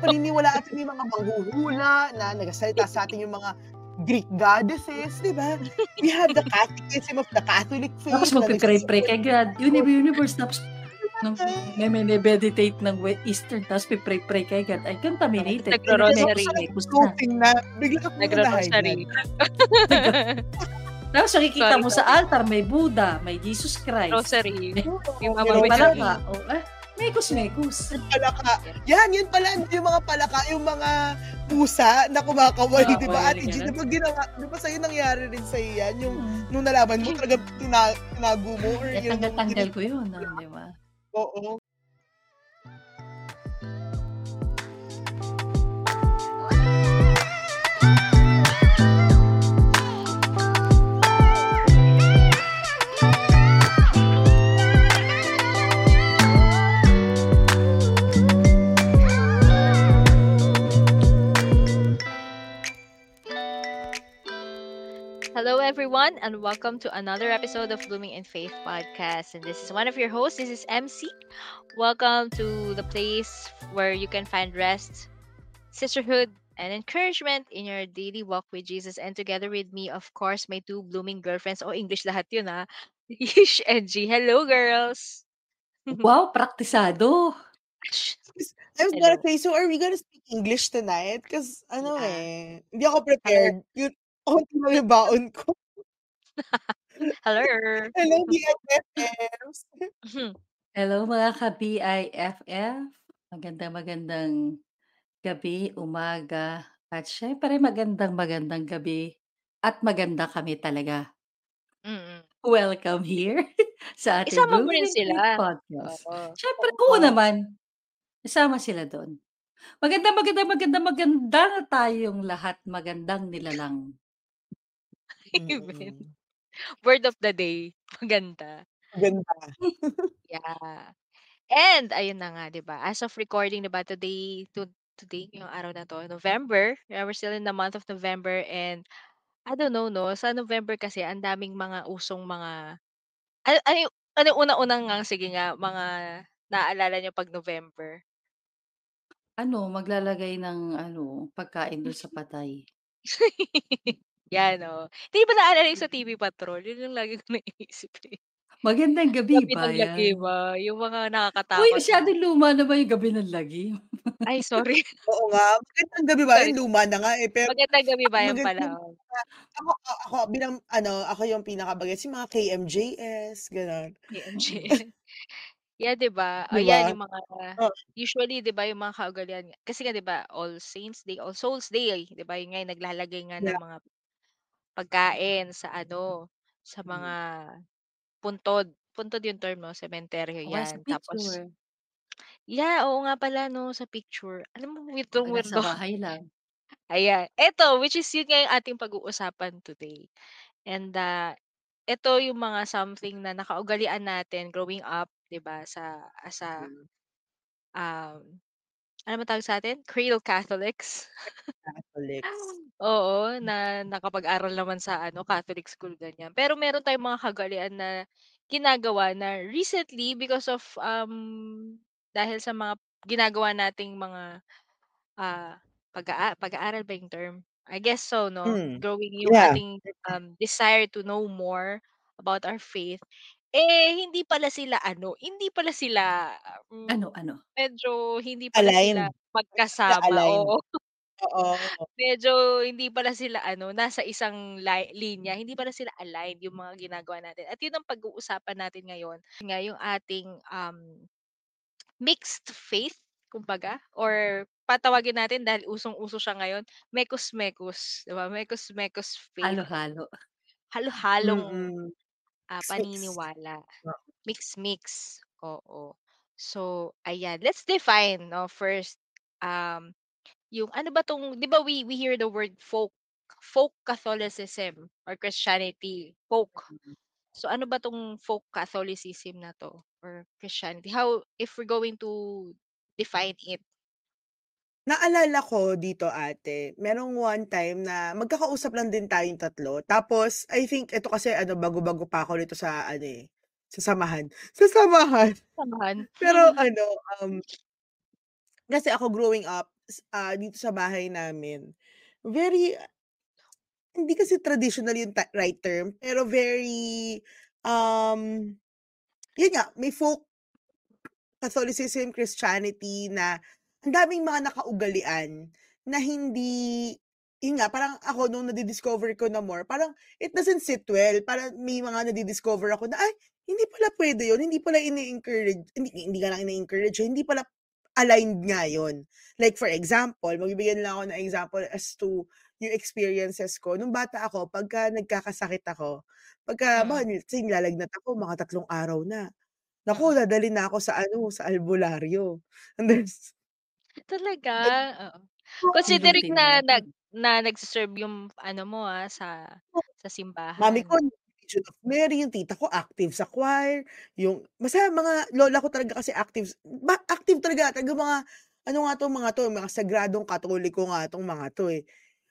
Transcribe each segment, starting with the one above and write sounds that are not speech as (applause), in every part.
paniniwala at may mga manghuhula na nagsasalita sa atin yung mga Greek goddesses, di ba? We have the Catholicism of the Catholic faith. Tapos magpipray-pray kay God. Universe, tapos nung may may meditate ng Eastern tapos pipray-pray kay God ay contaminated. Nagro-rosary. na. Bigla ka Nagro-rosary. Tapos nakikita mo sa altar, may Buddha, may Jesus Christ. Rosary. Yung mga palaka. Oh, eh, Mekus, mekus. Yung palaka. Yan, yun pala, yung mga palaka, yung mga pusa na kumakaway, oh, di ba? Ate G, di ba ginawa, di ba sa'yo nangyari rin sa'yo yan? Yung, hmm. nung nalaman mo, talaga tina, tinago mo? Or yeah, tanggal-tanggal ko yun, no, di ba? Oo. Everyone, and welcome to another episode of Blooming in Faith podcast. And this is one of your hosts. This is MC. Welcome to the place where you can find rest, sisterhood, and encouragement in your daily walk with Jesus. And together with me, of course, my two blooming girlfriends. Oh, English lahat yun, (laughs) ha? Ish and G. Hello, girls. (laughs) wow, praktisado. I was gonna say, so are we gonna speak English tonight? Because, ano yeah. eh, hindi ako prepared. Yun, Konti lang yung baon ko. (laughs) Hello. Hello, BFFs. Hello mga ka-BIFF. Magandang magandang gabi, umaga, at syempre magandang magandang gabi at maganda kami talaga. Mm. Welcome here (laughs) sa ating Isama mo rin sila. podcast. Oo. Syempre, oo naman. Isama sila doon. Maganda, maganda, maganda, maganda na tayong lahat. Magandang nilalang. (laughs) Amen. Word of the day, (laughs) maganda. Maganda. Yeah. And ayun na nga, 'di ba? As of recording, 'di ba, today to today yung araw na 'to, November. Yeah, we're still in the month of November and I don't know, no, sa November kasi ang daming mga usong mga ano ano yung ano unang-unang nga sige nga mga naalala niyo 'pag November? Ano, maglalagay ng ano, pagkain dun sa (laughs) patay. (laughs) Yan, oh. Hindi ba naalala yung sa TV Patrol? Yun yung lagi kong (laughs) naiisip, eh. Magandang gabi Gabi ba ng Lagim, yan? ah, yung mga Uy, nakakatakot na masyadong luma na ba yung Gabi ng Lagim? Ay, sorry. (laughs) Oo nga, magandang gabi ba Sorry. luma na nga, eh, pero Magandang gabi ba yan pala, magandang ako ako bilang ano, ako yung pinakabagets, yung mga KMJS, gano'n. KMJS. (laughs) Yeah, 'di ba? 'Di Ayan ba? yung mga Oh. usually 'di ba yung mga kaugalian kasi nga 'di ba All Saints Day, All Souls Day, 'di ba yung naglalagay nga ng Yeah. mga pagkain sa ano, sa mga Mm. puntod. Puntod yung term 'no, sementeryo O kaya sa 'yan. Tapos picture. yeah, oo nga pala 'no, sa picture. Alam mo 'Pag nasa weirdong-weirdo. bahay lang. Ayan, eto which is yun nga yung ating pag-uusapan today. And, ah, eto yung mga something na nakaugalian natin growing up, 'di ba, sa as a Hmm. um, ano bang tawag sa'tin? Cradle Catholics. Catholics. (laughs) Oo, na nakapag-aral naman sa ano, Catholic school, ganyan. Pero meron tayong mga kaugalian na ginagawa na recently because of, um, dahil sa mga ginagawa nating mga, ah, pag-aa pag-aaral ba yung term? I guess so 'no, Hmm, growing yung yeah. ating, um, desire to know more about our faith, eh, hindi pala sila ano, hindi pala sila, Ano, hmm, ano? medyo hindi pala sila Aligned. Sila magkasama, aligned. oo. Oo. (laughs) Medyo hindi pala sila ano, nasa isang li linya, hindi pala sila aligned yung mga ginagawa natin at yun ang pag-uusapan natin ngayon. Nga yung ating, um, mixed faith kumbaga or patawagin natin dahil usong-uso siya ngayon, mekos-mekos, 'di ba? Mekos-mekos faith. Halo-halo. Halo-halong, Mm. Ah, Mix, mix. paniniwala. Oo. Mix-mix, oo. So, ayan, let's define 'no, first, um, yung ano ba 'tong 'di ba we we hear the word folk folk Catholicism or Christianity, folk. Mm. So, ano ba 'tong folk Catholicism na 'to or Christianity? How if we're going to define it? Naalala ko dito ate, merong one time na magkakausap lang din tayong tatlo. Tapos I think ito kasi ano, bago-bago pa ako nito sa ano, eh, sa samahan. (laughs) Sa samahan. Samahan. Pero ano, um kasi ako growing up, ah, dito sa bahay namin, very hindi kasi traditional yung ta right term, pero very, um, yun nga, may folk Catholicism, Christianity na ang daming mga nakaugalian na hindi yun nga, parang ako nung nadi-discover ko na more, parang it doesn't sit well. Parang may mga nadi-discover ako na, ay, hindi pala puwede yun, hindi pala ini-encourage hindi hindi nga lang ini-encourage, hindi pala aligned nga yun. Like for example, magbibigay lang ako ng example as to yung experiences ko. Nung bata ako, pagka nagkakasakit ako, pagka Mm. nilalagnat ako, mga tatlong araw na. Naku, Mm. dadalhin na ako sa ano, sa albularyo. (laughs) And then Talaga? Oo. oo. Considering na nag na nagse-serve yung ano mo, ah, sa sa Mami simbahan. ko Legion of Mary, yung tita ko active sa choir, yung basta mga lola ko talaga kasi active ba active talaga, talagang mga ano nga 'tong mga 'to, mga sagradong Katoliko nga 'tong mga 'to, eh.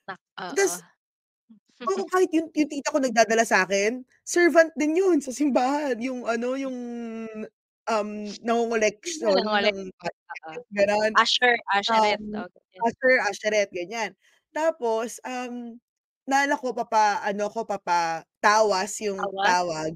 Nak oo. Tas oo, (laughs) kahit yung yung tita ko nagdadala sa'kin, servant din yun sa simbahan. Yung ano, yung, um, nangongoleksyon Nangongolek ng oo. gano'n. Usher, usherette, Um, oo, ganyan. usher, usherette, ganyan. Tapos, um, naalala ko papa-ano ko, papatawas yung Tawas? tawag.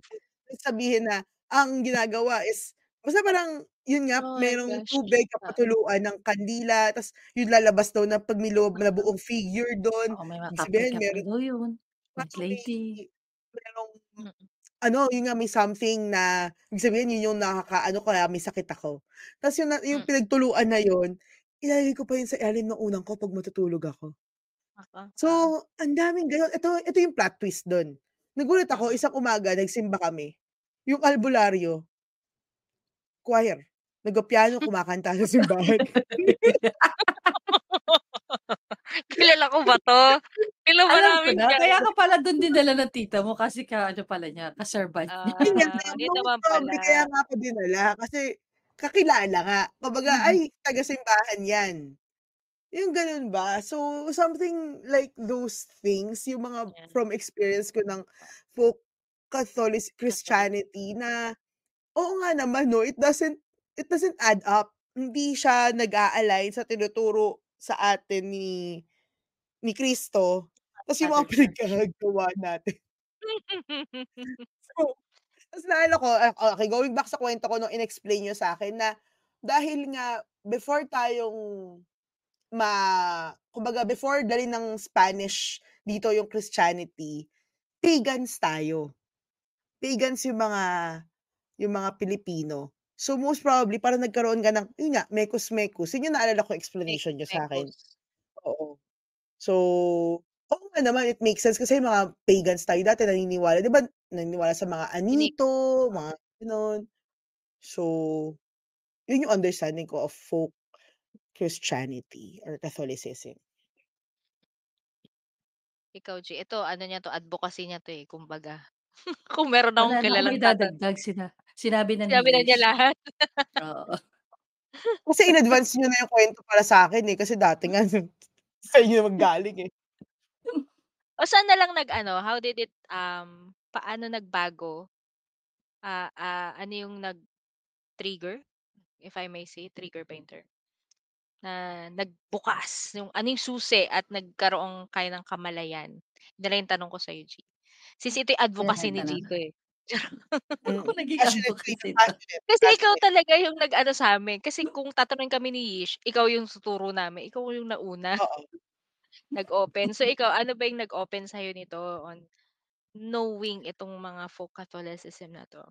Sabihin na ang ginagawa is basta parang yun nga, Oh my merong gosh, tubig, oo. kapatuluan ng kandila, tas yung lalabas daw na 'pag may loob na Mm. buong figure dun. Oo, may Ibig sabihin meron daw yun, parang may lady. merong Mm. Ano, yun nga, may something na ibig sabihin yun yung nakakaano kaya may sakit ako. Tas yung na yung Mm. pinagtuluan na yun, ilalagay ko pa yun sa ilalim ng unang ko 'pag matutulog ako. Naku, So, oo. ang daming gano'n. Ito ito yung plot twist dun. Nagulat ako, isang umaga nagsimba kami, yung albularyo choir. Nagpa-piano, kumakanta sa simbahan. (laughs) (laughs) (laughs) Kilala ko ba 'to? Kilala ba Alam ko namin na, 'yan? kaya ka pala dun dinala ng tita mo kasi ka-ano pala niya, ka-servant niya. Yun most naman probably kaya pala. nga ako dinala kasi kakilala nga. Kumbaga, Mm. ay taga-simbahan 'yan. Yung gano'n ba. So, something like those things, yung mga Yan. from experience ko ng folk Catholic Catholic. Christianity na oo nga naman 'no, it doesn't it doesn't add up. Hindi siya nag-a-align sa tinuturo sa atin ni ni Cristo, tas yung mga pinaggagawa natin. So, tas naalala ko, ah, okey going back sa kuwento ko nung in-explain niyo sa'kin na dahil nga before tayong ma kumbaga before dalhin ng Spanish dito yung Christianity, pagans tayo. Pagans yung mga yung mga Pilipino. So, most probably parang nagkaroon ka ng yun nga, mekos-mekos. Yun yung naalala ko explanation niyo sa'kin. Mekos-mekos. Oo. So, oo nga naman, it makes sense kasi mga pagans tayo dati naniniwala 'di ba, naniniwala sa mga anito, mga gano'n. So, yun yung understanding ko of folk Christianity or Catholicism. Ikaw G, ito ano niya 'to, advocacy niya 'to, eh, kumbaga. (laughs) Kung meron akong Wala na akong kilalang tatan maidadagdag, sina sinabi na Sinabi na niya lahat. Oo. Kasi in-advance niyo na yung kuwento para sa'kin, eh, kasi dati nga (laughs) sa inyo naman galing, eh. O saan na lang nag-ano, how did it, um, paano nagbago? Ah, ah, ano yung nag-trigger, if I may say, trigger term? Na nagbukas, yung ano yung susi at nagkaroon kayo ng kamalayan? Lang yung tanong ko sa'yo G. Since ito yung advocacy ni G. 'to, eh. (laughs) Mm, Ako naging kayo, 'to. passionate, Kasi ikaw talaga yung nag-ano sa'min, kasi kung tatanungin kami ni Ish, ikaw yung tuturo namin, ikaw yung nauna. Oo. (laughs) Nag-open. So, ikaw ano ba yung nag-open sa'yo nito on knowing itong mga folk Catholicism na 'to,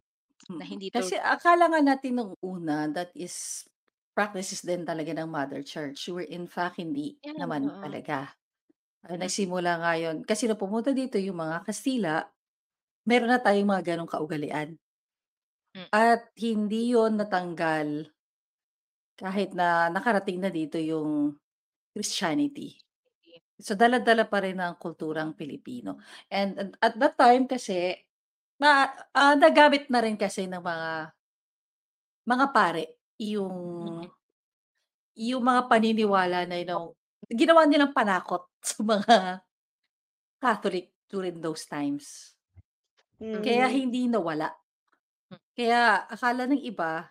na Mm, hindi 'to kasi akala nga natin nung una that is practices din talaga ng Mother Church, where in fact hindi Yan, naman oo. talaga. Mm. nagsimula nga yun kasi nung pumunta dito yung mga Kastila, meron na tayong mga gano'ng kaugalian. Mm. At hindi yun natanggal kahit na nakarating na dito yung Christianity. So, dala-dala pa rin ng kulturang Pilipino. And at at that time kasi, ma ah, nagamit na rin kasi ng mga mga pare yung Mm. yung mga paniniwala na you ginawa nilang panakot (laughs) sa mga Catholic during those times. Kaya Mhm. hindi nawala. Hmm. Kaya akala ng iba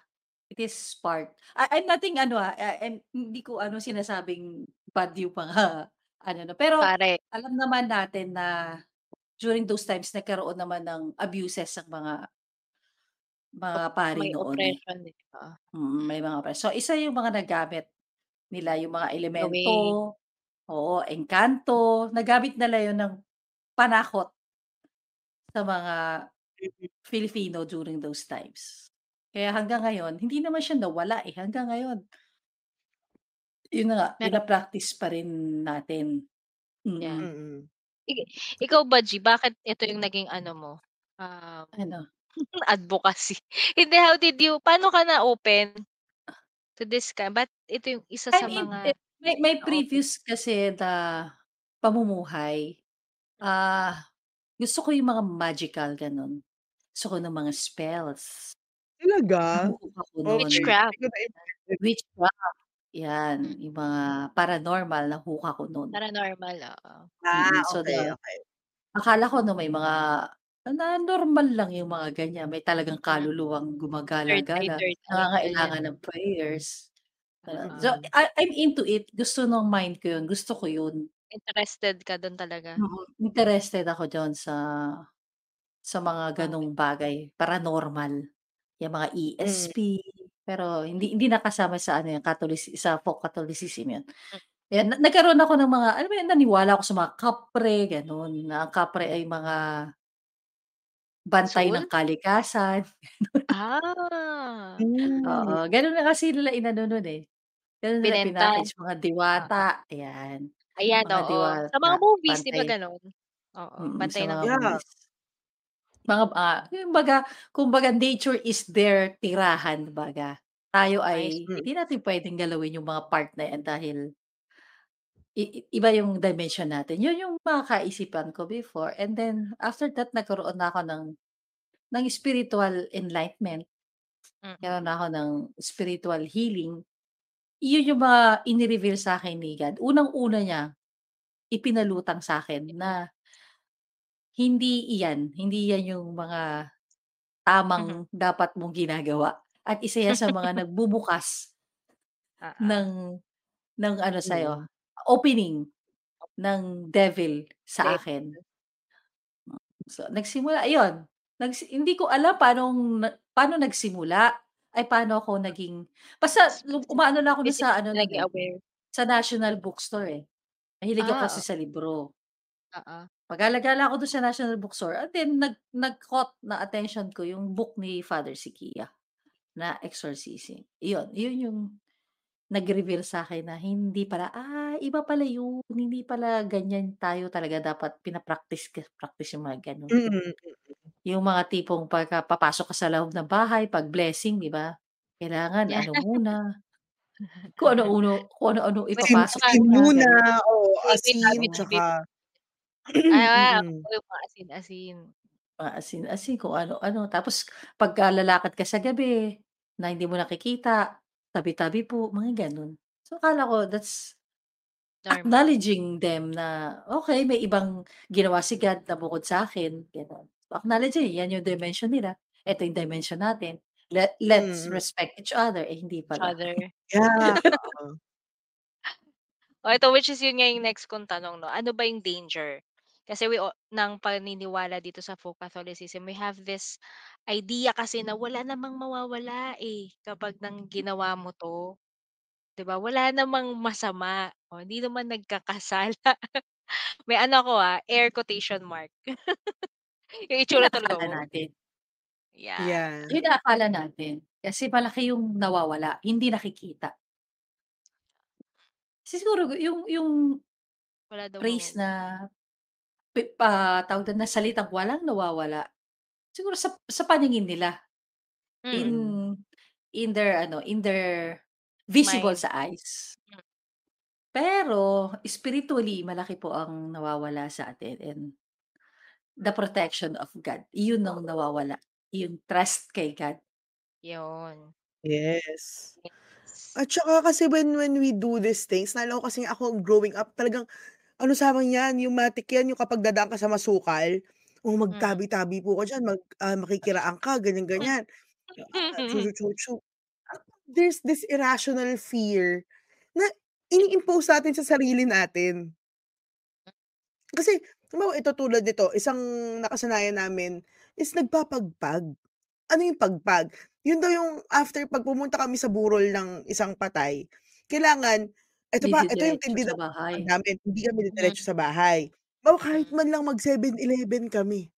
It is part. I I'm nothing ano, ah, ah, I'm hindi ko ano sinasabing bad yung mga ano 'no, pero Pare. alam naman natin na during those times nagkaroon naman ng abuses ang mga mga Op pari may noon, eh. oppression, eh, oo. Mm, may mga opres so isa yung mga nagamit nila yung mga elemento, oo, engkanto, nagamit nila yun ng panakot sa mga Mm. Filipino during those times. Kaya hanggang ngayon hindi naman siya nawala, eh, hanggang ngayon. Yun na nga, Meron pina-practice pa rin natin. Yeah. Mm. Mm. I ikaw ba G, bakit ito yung naging ano mo, um, Ano? (laughs) advocacy? Hindi, how did you paano ka na-open to this kind ba't ito yung isa sa I'm in mga eh, may may na-open? previous kasi na pamumuhay, ah, gusto ko yung mga magical gano'n. Gusto ko ng mga spells. Talaga? Naho-hook ako nun. Witchcraft. Witchcraft, yan, Mm. yung mga paranormal naho-hook ako nun. Paranormal, oo. Ah, Mm, so okey, the okey. akala ko 'no may mga na normal lang yung mga ganyan, may talagang Mm. kaluluwang Third eye, gumagala-gala, third eye, nangangailangan ng prayers, gano'n. So, Oo. I I'm into it, gusto nung mind ko yun, gusto ko yun. Interested ka dun talaga? Mm, interested ako dun sa sa mga Okey. gano'ng bagay, paranormal, yung mga Mm. ESP, pero hindi hindi na kasama sa ano yun, Catholici sa folk Catholicism yun. Hmm. Ayan, na nagkaroon ako ng mga alam mo yun, naniwala ako sa mga kapre gano'n, na ang kapre ay mga bantay ng Soul? kalikasan, (laughs) Ah. Oo, Hmm. gano'n na kasi nila inano nun, eh, gano'n nila Binenta. pina-package, mga Oo. diwata, ayan, Ayan, mga oo. Sa diwata, mga movies 'di ba gano'n? Oo, Mm, sa bantay ng mga Yeah. movies. Mga, ah, kumbaga kumbaga nature is their tirahan baga. Tayo I ay Mm. hindi natin puwedeng galawin yung mga part na yan dahil i iba yung dimension natin. Yun yung mga kaisipan ko before and then after that nagkaroon na ako ng ng spiritual enlightenment. Nagkaroon na ako ng spiritual healing. Yun yung mga ini-reveal sa'kin ni God. Unang-una niya, ipinalutang sa'kin na hindi iyan, hindi yan yung mga Mhm. tamang dapat mong ginagawa at isa yan sa mga (laughs) nagbubukas Oo. ng ng ano sa'yo, Mm. opening ng devil sa Devil. akin. So, nagsimula ayun, nagsi hindi ko alam paanong na paano nagsimula, ay paano ako naging basta umaano na ako dun sa Physically ano nun, eh, aware? sa National Bookstore, eh. Mahilig ako Ah, kasi sa libro. Oo. Pagala-gala ako dun sa National Bookstore and then nag nag-caught na attention ko yung book ni Father Sykia na Exorcism. Iyon, yun yung nag-reveal sa'kin na hindi pala, ah, iba pala yun, hindi pala ganyan tayo talaga dapat pina-practice ka practice yung mga gano'n. Mm, mm. Yung mga tipong pagka papasok ka sa loob ng bahay 'pag blessing 'di ba, kailangan Yeah. ano muna (laughs) kung ano-uno kung ano-anong Asin ipapasok Tsaka asin muna, muna, gano'n. oo, asin Ah, mm. oo, yung mga asin-asin. Asin-asin, kung ano-ano. Tapos pagka lalakad ka sa gabi na hindi mo nakikita, tabi-tabi po, mga gano'n. So, akala ko that's Normal. acknowledging them na, okey may ibang ginawa si God na bukod sa'kin, gano'n. Acknowledging yan yung dimension nila, eto yung dimension natin. Let let's Mm. respect each other, eh, hindi Each pala. other. (laughs) (laughs) Yeah, oo. Oh, ito which is yun nga yung next kong tanong 'no, ano ba yung danger? Kasi we o ng paniniwala dito sa folk Catholicism, we have this idea kasi na wala namang mawawala, eh, kapag ng ginawa mo 'to. 'Di ba, wala namang masama, oh, hindi naman nagkakasala. (laughs) May ano ako, ah, air quotation mark. Yung Yun itsura talaga, akala oh. natin. Yeah. Yeah. Yun ang akala natin, kasi malaki yung nawawala, hindi nakikita. Siguro yung yung Wala daw phrase mawawala. na pi pa tawag dun, na salitang walang nawawala, siguro sa sa paningin nila. In Mm. Mm. in their ano, in their visible Mind. sa eyes. Hmm. Pero spiritually malaki po ang nawawala sa atin and the protection of God, iyon ang nawawala, yung trust kay God. Yun. Yes. At saka kasi when when we do these things, naalala ko kasi ako growing up talagang ano sa'min yan, yung matic yan, yung kapag dadaan ka sa masukal, oh, Mm. magtabi-tabi po ka diyan, mag ah, makikiraan ka, ganyan-ganyan. Ah, chu chu chu chu. there's this irrational fear na ini-impose natin sa sarili natin. Kasi halimbawa ito tulad nito, isang nakasanayan namin is nagpapagpag. Ano yung pagpag? Yun daw yung after 'pag pumunta kami sa burol ng isang patay, kailangan eto pa, ito yung Didiretso tindi sa ng bahay. namin, hindi kami Mm. didiretso sa bahay. Halimbawa kahit Mm. man lang mag 7-Eleven kami.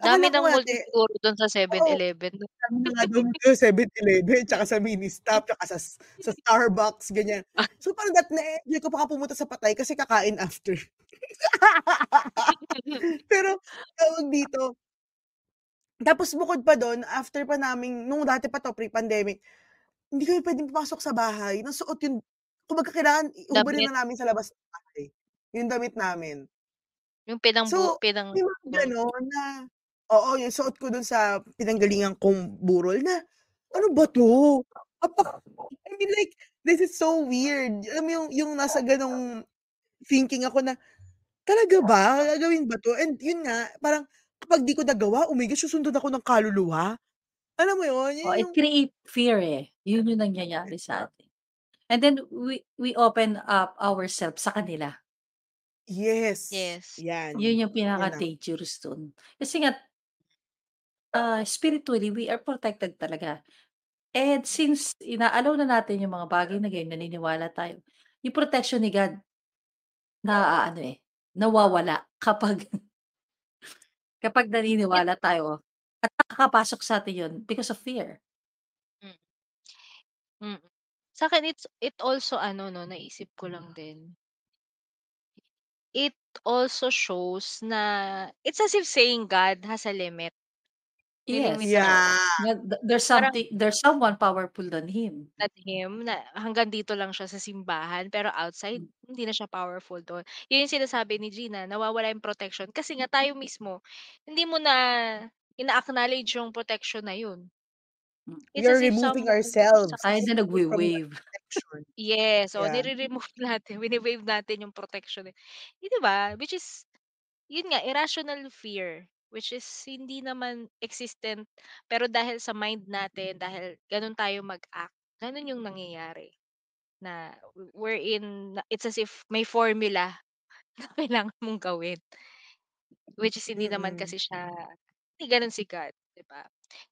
Dami Akala ko ng ate siguro dun sa oo. 7-Eleven 'no? Dami na nga daw sa 7-Eleven tsaka sa Ministop tsaka sa sa Starbucks, ganyan. Ah. (laughs) So parang that na-e-enjoy ko pa pumunta sa patay kasi kakain after. (laughs) Pero tawag dito tapos bukod pa dun, after pa naming nung dati pa 'to pre-pandemic, hindi kami puwedeng pumasok sa bahay ng suot yung kumbaga kailangan Damit. na namin sa labas ng bahay, yung damit namin. Yung pinangbu So, pinang may mga hmm. gano'n na oo, yung suot ko dun sa pinanggalingan kong burol na, ano ba 'to? Apak I mean like, this is so weird. Alam mo yung yung nasa gano'ng thinking ako na, talaga ba? Gagawin ba 'to? And yun nga, parang kapag di ko nagawa, oh my gosh, susundan ako ng kaluluwa. Alam mo yun? Yun Oh, it yung create fear, eh. Yun yung nangyayari sa atin. And then we we open up ourselves sa kanila. Yes. Yes. Yan. Yun yung Yan na. pinaka-dangerous dun. Kasi nga ah, spiritually, we are protected talaga. And since ina-allow na natin yung mga bagay na ganyan, naniniwala tayo, yung protection ni God naaano, eh, nawawala kapag (laughs) kapag naniniwala tayo at nakakapasok sa atin yun because of fear. Mm. Mm. Sa'kin it's it also ano 'no, naisip ko lang din. It also shows na it's as if saying God has a limit. Feeling Yes. Yeah. That th there's parang something there's someone powerful than him. Than him na hanggang dito lang siya sa simbahan, pero outside hindi na siya powerful dun. Yun yung sinasabi ni Gina, nawawala yung protection kasi nga tayo mismo, hindi mo na ina-acknowledge yung protection na yun. Hmm. It's We are as if removing someone ourselves Tayo na from that nagwe-wave. protection. Yes, oo, Yeah. nire-remove (laughs) natin, wine-wave natin yung protection. Eh, 'di ba? Which is, yun nga, irrational fear, which is hindi naman existent, pero dahil sa mind natin, dahil ganun tayo mag-act, ganun yung nangyayari. Na wherein it's as if may formula (laughs) na kailangan mong gawin. Which is hindi naman Mm. kasi siya hindi ganun si God, 'di ba?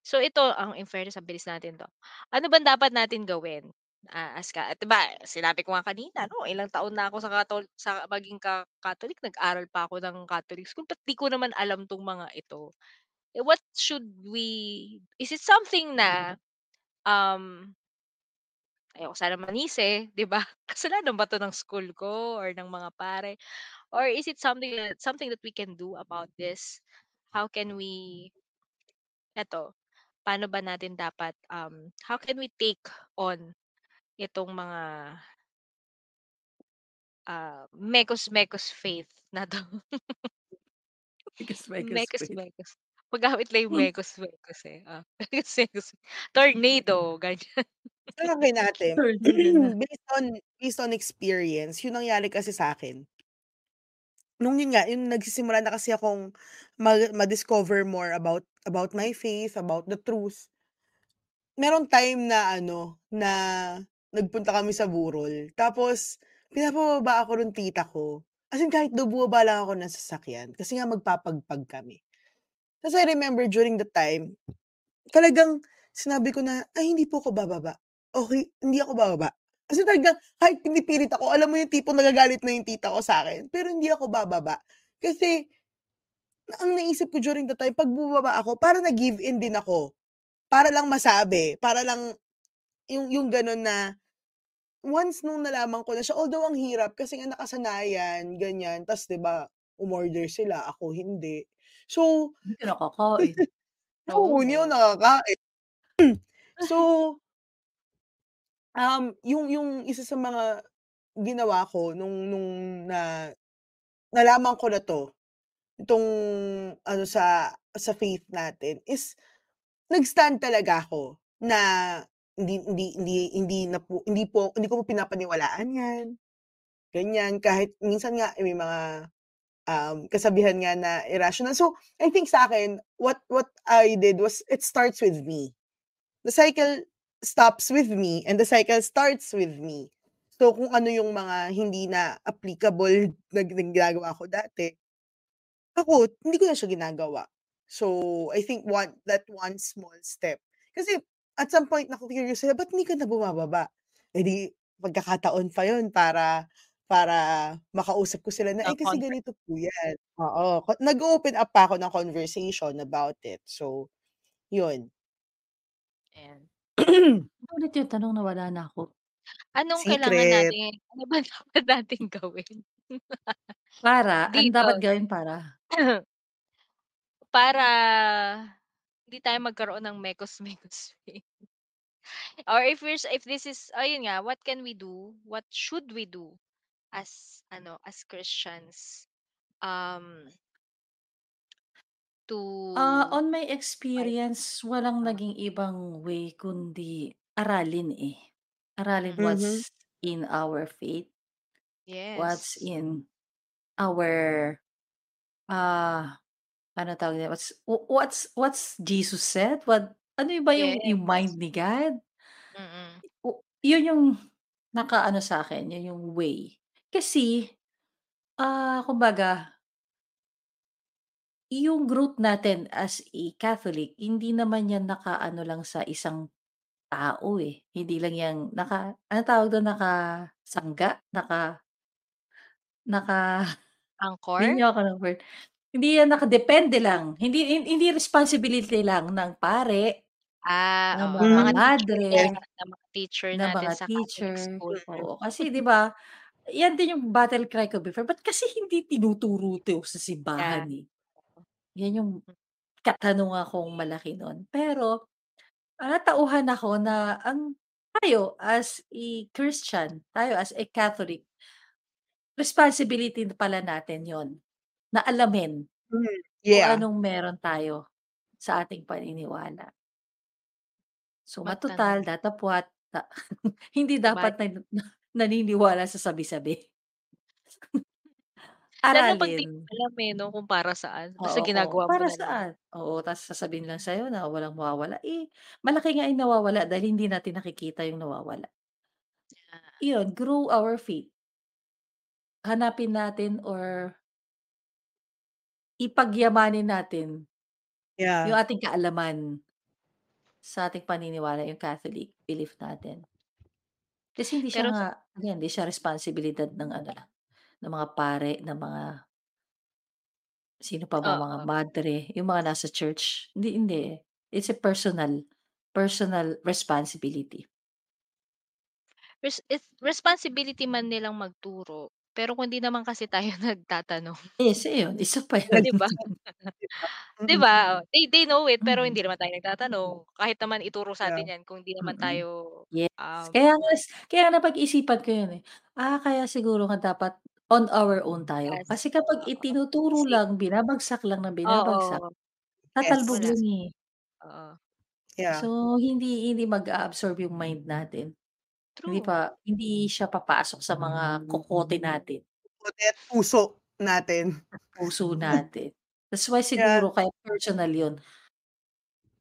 So ito, ang in fairness ang bilis natin 'to. Ano bang dapat natin gawin, ah, as ka 'di ba sinabi ko nga kanina 'no, ilang taon na ako sa Cathol sa maging ka Catholic, nag-aral pa ako ng Catholic school, ba't di ko naman alam 'tong mga ito? Eh, what should we is it something na, um ayoko sana manisi, 'di ba? (laughs) Kasalanan ba 'to ng school ko or ng mga pare? Or is it something that something that we can do about this? How can we eto, paano ba natin dapat, um, how can we take on itong mga ah, mekos-mekos faith na 'to? (laughs) Mekos-mekos faith. Mekos-mekos. Magamit lang yung Hmm. mekos-mekos, eh, oh, (laughs) mekos-mekos. Tornado, ganyan. Sa akin ate, Tornado na. (clears throat) based on based on experience, yung nangyari kasi sa'kin nung yun nga, yung nagsisimula na kasi akong ma ma-discover more about about my faith, about the truth. Merong time na ano, na nagpunta kami sa burol, tapos pinapababa ako nung tita ko. As in kahit daw bumaba lang ako ng sasakyan kasi nga magpapagpag kami. Tas I remember during the time, talagang sinabi ko na, "Ay hindi po ako bababa. Okey, hindi ako bababa." Kasi talagang kahit pinipilit ako, alam mo yung tipong nagagalit na yung tita ko sa'kin, pero hindi ako bababa. Kasi ang naisip ko during the time 'pag bumaba ako parang nag-give in din ako. Para lang masabi, para lang yung yung gano'n na once nung nalaman ko na siya, although ang hirap kasi nga nakasanayan, ganyan, tas 'di ba, umorder sila, ako hindi. So Hindi ka nakakain. (laughs) Oo, hindi ako Oo. nakakain. (clears throat) So um, yung yung isa sa mga ginawa ko nung nung na nalaman ko na 'to, itong ano sa sa faith natin is nag-stand talaga ako na hindi hindi hindi hindi na po hindi po hindi ko po pinapaniwalaan 'yan, ganyan. Kahit minsan nga may mga, um, kasabihan nga na irrational. So, I think sa'kin what what I did was it starts with me. The cycle stops with me and the cycle starts with me. So, kung ano yung mga hindi na applicable (laughs) na gina ginagawa ko dati ako, hindi ko na siya ginagawa. So, I think one that one small step. Kasi at some point naku-curious sila, "Ba't hindi ka na bumababa?" Eh, di pagkakataon pa yun para para makausap ko sila na, "Eh, kasi ganito po yan." Oo, ko nag-o-open up pa ako ng conversation about it. So, yun. Ayan. (clears throat) Ano ulit yung tanong nawala na ako? Anong kailangan Secret. natin ano ba (laughs) dapat nating gawin? Para? (laughs) Dito. dapat gawin para? (clears throat) Para hindi tayo magkaroon ng mekos-mekos. (laughs) Or if we're if this is ayun nga, what can we do? What should we do as ano, as Christians? Um Ah, to on my fight experience, walang ah. naging ibang way kundi aralin, eh. Aralin Mm. Mhm. what's in our faith. What's Yes. in our, ah, ano tawag dito, what's what's what's Jesus said? What ano ba yung yung Yes. mind ni God? Mm. O yun yung nakaano sa'kin, yun yung way. Kasi, ah, kumbaga yung growth natin as a Catholic, hindi naman yan nakaano lang sa isang tao, eh. Hindi lang yan naka anong tawag dun, nakasangga? Naka naka Anchor? bigyan niyo ako ng word. Hindi yan nakadepende lang. Hindi hin hindi responsibility lang ng pare, Ah, ng oo. mga Mga teacher madre, ng mga teacher ng natin mga sa Catholic teacher. school. Mm. Oo, kasi 'di ba, yan din yung battle cry ko before, ba't kasi hindi tinuturo 'to sa Yeah. simbahan, eh. Yan yung Hmm. katanungan kong malaki nun. Pero, ah, natauhan ako na ang tayo as a Christian, tayo as a Catholic, responsibility pala natin yun, na alamin Hmm, kung yeah. anong meron tayo sa ating paniniwala. So, matutal, Magtanong. datapwat, ta (laughs) hindi dapat na na naniniwala sa sabi-sabi. (laughs) Lalo 'pag di mo Aralin. alam, eh, 'no, kung para saan. Basta Oo, kung ginagawa mo para na lang. saan? Oo, ta's sasabihin lang sa'yo na walang mawawala, eh, malaki nga yung nawawala dahil hindi natin nakikita yung nawawala. Yeah. Iyon, grow our faith. Hanapin natin or ipagyamanin natin yung Yeah. ating kaalaman sa ating paniniwala, yung Catholic belief natin. Kasi hindi siya Pero nga sa again, hindi siya responsibilidad ng ano ng mga pare, ng mga sino pa ba, mga Oo. madre, yung mga nasa church. Hindi hindi, eh. It's a personal personal responsibility. Res is responsibility man nilang magturo, pero kung di naman kasi tayo (laughs) nagtatanong. Yes, iyon, isa pa Yes, yun. 'Di ba? (laughs) (laughs) 'di ba? 'Di Mm. ba? Oh, they they know it, pero Mm. hindi naman tayo nagtatanong. Kahit naman ituro Yeah. sa'tin yan kung di naman Mm. tayo, Yes, um kaya nga kaya napag-isipan ko yun, eh. Ah, kaya siguro nga dapat on our own tayo. Yes, Kasi kapag oo. itinuturo Safe. lang, binabagsak lang ng binabagsak, Oo. tatalbog Wala. Yes. yun, eh. Oo. Yeah. So, hindi hindi mag-a-absorb yung mind natin. Hindi True. pa hindi siya papasok sa mga kokote natin. Kokote at puso natin. Puso natin. That's why (laughs) Yeah. siguro kaya personal yun.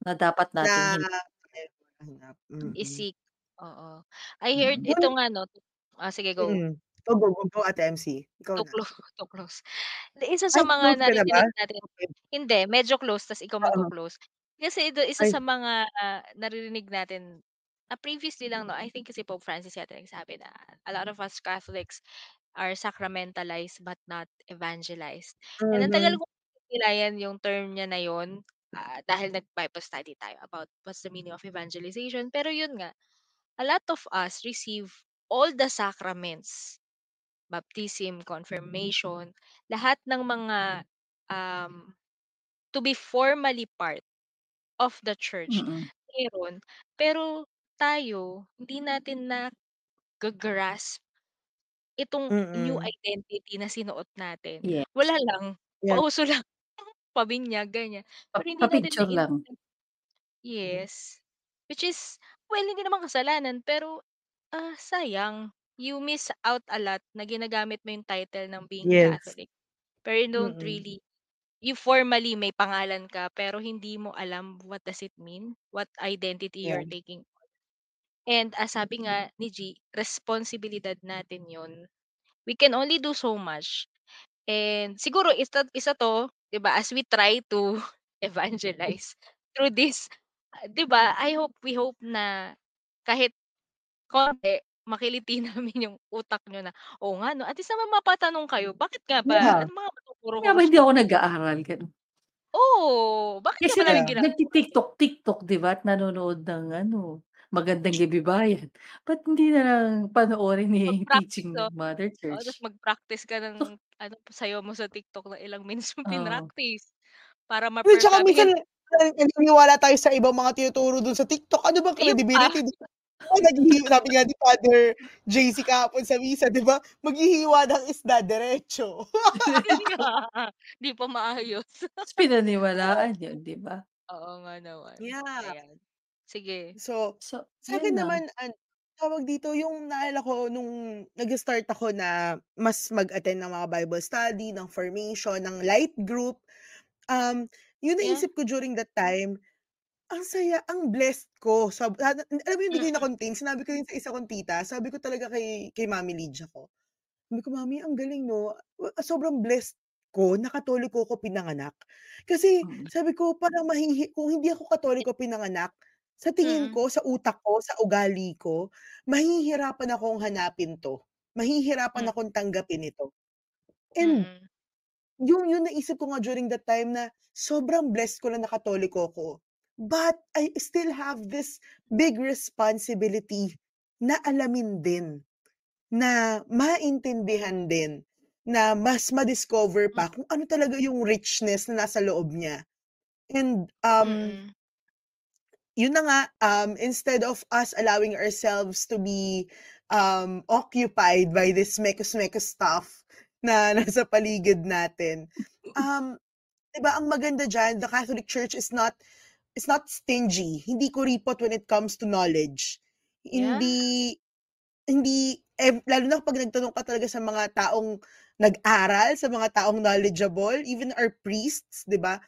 Na dapat nating Na hin hanap, mm. I-seek, oo. I heard ito nga 'no ah, sige go. Mm. Go, go, go, go Ate MC, ikaw Too na. clo (laughs) too close. Isa sa Ay, mga close ka na ba? naririnig natin Okey. hindi, medyo close ta's ikaw Oo. magko-close. Kasi ito isa Ay. sa mga naririnig natin, ah, previously lang 'no, I think kasi Pope Francis yata nagsabi na, "A lot of us Catholics are sacramentalized but not evangelized." And ang tagal Mhm. kong pinapanilayan yung term niya na yun, ah, dahil nag-Bible study tayo about what's the meaning of evangelization. Pero yun nga, a lot of us receive all the sacraments, baptism, confirmation, lahat ng mga, um, to be formally part of the church, Mm. meron. Pero tayo, hindi natin naga-grasp itong new Mm. identity na sinuot natin. Yes. Wala lang, Yeah. pauso lang, (laughs) pabinyag, ganyan. Pa Pero hindi natin pa-picture mai lang. Yes. Which is, well, hindi naman kasalanan pero, ah, sayang. You miss out a lot na ginagamit mo yung title ng being Yes. Catholic. Pero you don't Mm. really you formally may pangalan ka pero hindi mo alam what does it mean, what identity Yeah. you're taking. And as sabi nga ni G, responsibilidad natin yun. We can only do so much. And siguro isa, isa to, 'di ba, as we try to (laughs) evangelize through this, ah, 'di ba, I hope, we hope na kahit konti makiliti (laughs) namin yung utak niyo na, "Oo nga 'no." At least naman mapatanong kayo, "Bakit nga ba? Yeah. Ano mga matuturo ko Kaya ba hindi ako mo?" nag-aaral, gano'n. Oo, bakit nga Kasi ba namin nag Yeah. ginagawa? nagti-TikTok-TikTok 'di ba at nanonood ng ano, Magandang Gabi Bayan. Ba't hindi na lang panoorin Mag-practice teaching ng Mother Oo, tapos Church. mag-practice ka So ng ano, sayaw mo sa TikTok na ilang minutes mo Oo. pinractice para Uy, tsaka ma-perfect. Sabi nga minsan naniniwala tayo sa ibang mga tinuturo dun sa TikTok, ano bang Ayun pa. credibility, 'di ba? Oo, naghihi sabi nga ni Father JC kahapon sa misa, 'di ba, maghihiwa ng isda diretso. (laughs) Yun nga, 'di pa maayos. Ta's pinaniwalaan yun, 'di ba? Oo nga naman. Yeah. Ayan. Sige. So, So, sa'kin yun naman an tawag dito, yung naalala ko nung nag-start ako na mas mag-attend ng mga Bible study, ng formation, ng light group, um, yung Yeah. naisip ko during that time, ang saya, ang blessed ko. Sab alam mo yung bigay na Mm. contain, sinabi ko yun sa isa kong tita, sabi ko talaga kay kay Mommy Lydia ko. Sabi ko, "Mommy, ang galing 'no, ah, sobrang blessed ko na Katoliko ako pinanganak." Kasi Mm. sabi ko parang mahihi kung hindi ako Katoliko pinanganak, sa tingin Mm. ko, sa utak ko, sa ugali ko, mahihirapan akong hanapin 'to. Mahihirapan Hmm. akong tanggapin ito. And Mm. yung yung naisip ko nga during that time na sobrang blessed ko na na Katoliko ako. But I still have this big responsibility na alamin din, na maintindihan din, na mas ma-discover pa kung ano talaga yung richness na nasa loob niya. And, um Mm. Yun na nga, um, instead of us allowing ourselves to be, um, occupied by this mekos-mekos stuff na (laughs) nasa paligid natin, um, 'di ba ang maganda diyan, the Catholic Church is not is not stingy, hindi kuripot when it comes to knowledge. Yeah. Hindi hindi ev lalo na kapag nagtanong ka talaga sa mga taong nag-aral, sa mga taong knowledgeable, even our priests, 'di ba?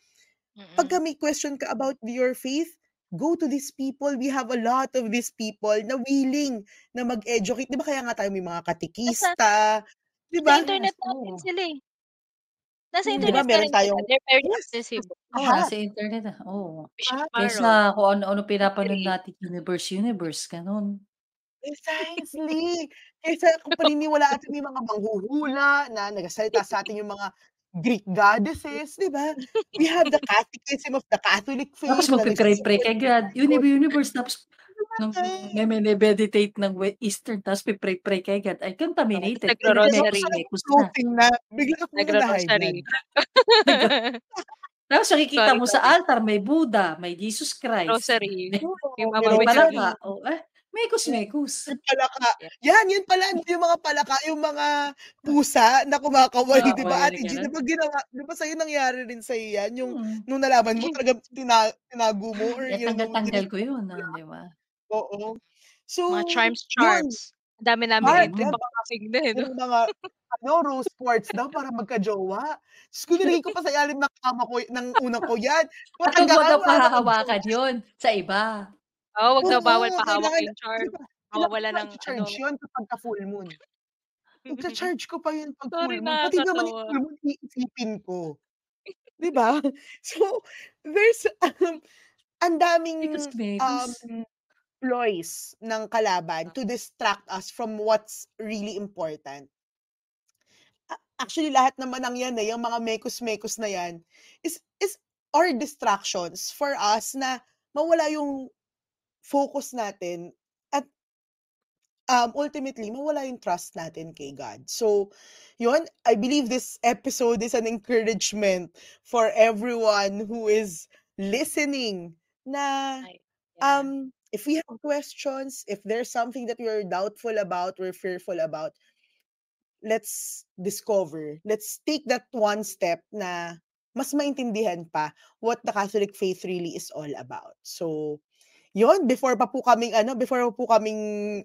Pagka may question ka about your faith, go to these people. We have a lot of these people na willing na mag-educate. 'Di ba kaya nga tayo may mga Nasa katekista, 'di Sa ba? internet Yes, natin sila eh. Nasa Mm. ba internet na meron tayong They're very accessible. Oo, lahat. nasa internet na, oo. Lahat. Kaysa Carol. kung ano-ano pinapanood natin Universe Universe, gano'n. Precisely. Kaysa kung paniniwalaan yung mga manghuhula na nagsasalita sa atin yung mga Greek goddesses, 'di ba? We have the catechism of the Catholic Tapos faith na magpe-pray-pray ka nagsusupport agad, tayo. Univ Universe tapos nung Right. nagme-meditate ng Eastern tapos pe-pray-pray ka agad, ay Oo, contaminated, tapos Tapos nagro-rosary. na. bigla akong na-high Nagro-rosary. (laughs) Tapos makikita Sorry, mo sa altar may Buddha, may Jesus Christ, Rosary. may Yung may mga may rosary. palaka, oh, eh, Yeah, mekos-mekos. may palaka. Yeah. Yan, yun pala yung mga palaka, yung mga pusa na kumakaway, 'di ba, Ate G? 'Di ba ginawa 'di ba sa'yo nangyari rin sa'yo yan, yung Mm. nung nalaman mo talagang tina tinago mo or know, tanggal-tanggal ko yun, mo ah? 'di ba? Oo. So, Mga charms, charms. Ang dami naming Heart, entry na eh, 'no? Yung mga ano, rose quartz daw para magka-jowa. Diyos ko, nilagay ko pa sa ilalim ng kama ko ng unang ko yan. (laughs) At daw nakawa na pahahawakan yun sa iba. Oo, 'wag daw bawal pahawak kailangan yung charm. 'di ba, Mawawala ng ano i-charge yun kapagka full moon. (laughs) Icha-charge ko pa yun 'pag Sorry, full moon, pati naman yung nakakatawa. full moon iisipin ko. 'Di ba? (laughs) (laughs) So, there's, um, ang daming, um, Mekos-mekos. ploys ng kalaban to distract us from what's really important. A actually lahat naman ng yan, eh, yung mga mekos-mekos na yan is is are distractions for us na mawala yung focus natin at, um, ultimately mawala yung trust natin kay God. So, yun, I believe this episode is an encouragement for everyone who is listening na, um, if we have questions, if there's something that we're doubtful about, we're fearful about, let's discover. Let's take that one step na mas maintindihan pa what the Catholic faith really is all about. So, yun, before pa po kaming ano, before pa po kaming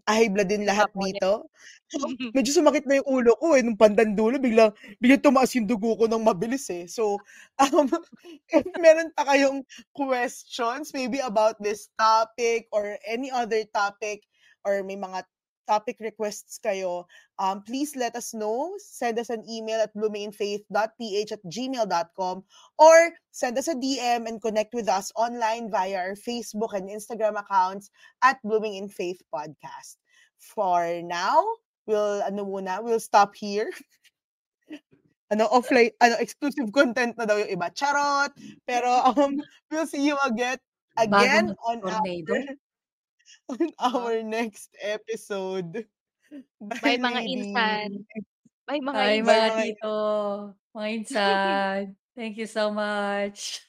ahibladin lahat Mapulit. dito, (laughs) medyo sumakit na yung ulo ko, eh, nung bandang dulo biglang biglang tumaas yung dugo ko ng mabilis, eh. So, (laughs) um, if meron pa kayong questions maybe about this topic or any other topic, or may mga topic requests kayo, um, please let us know. Send us an email at bloominginfaith.ph at gmail.com or send us a DM and connect with us online via our Facebook and Instagram accounts at Blooming in Faith Podcast. For now, we'll ano muna, we'll stop here. (laughs) ano offline ano exclusive content na daw yung iba. Charot. Pero (laughs) um we'll see you again again Bagong on tornado. our (laughs) on our next episode. (laughs) Bye Bye, mga insan. ladies. Bye mga insan. Bye mga mga tito, (laughs) mga insan. Thank you so much.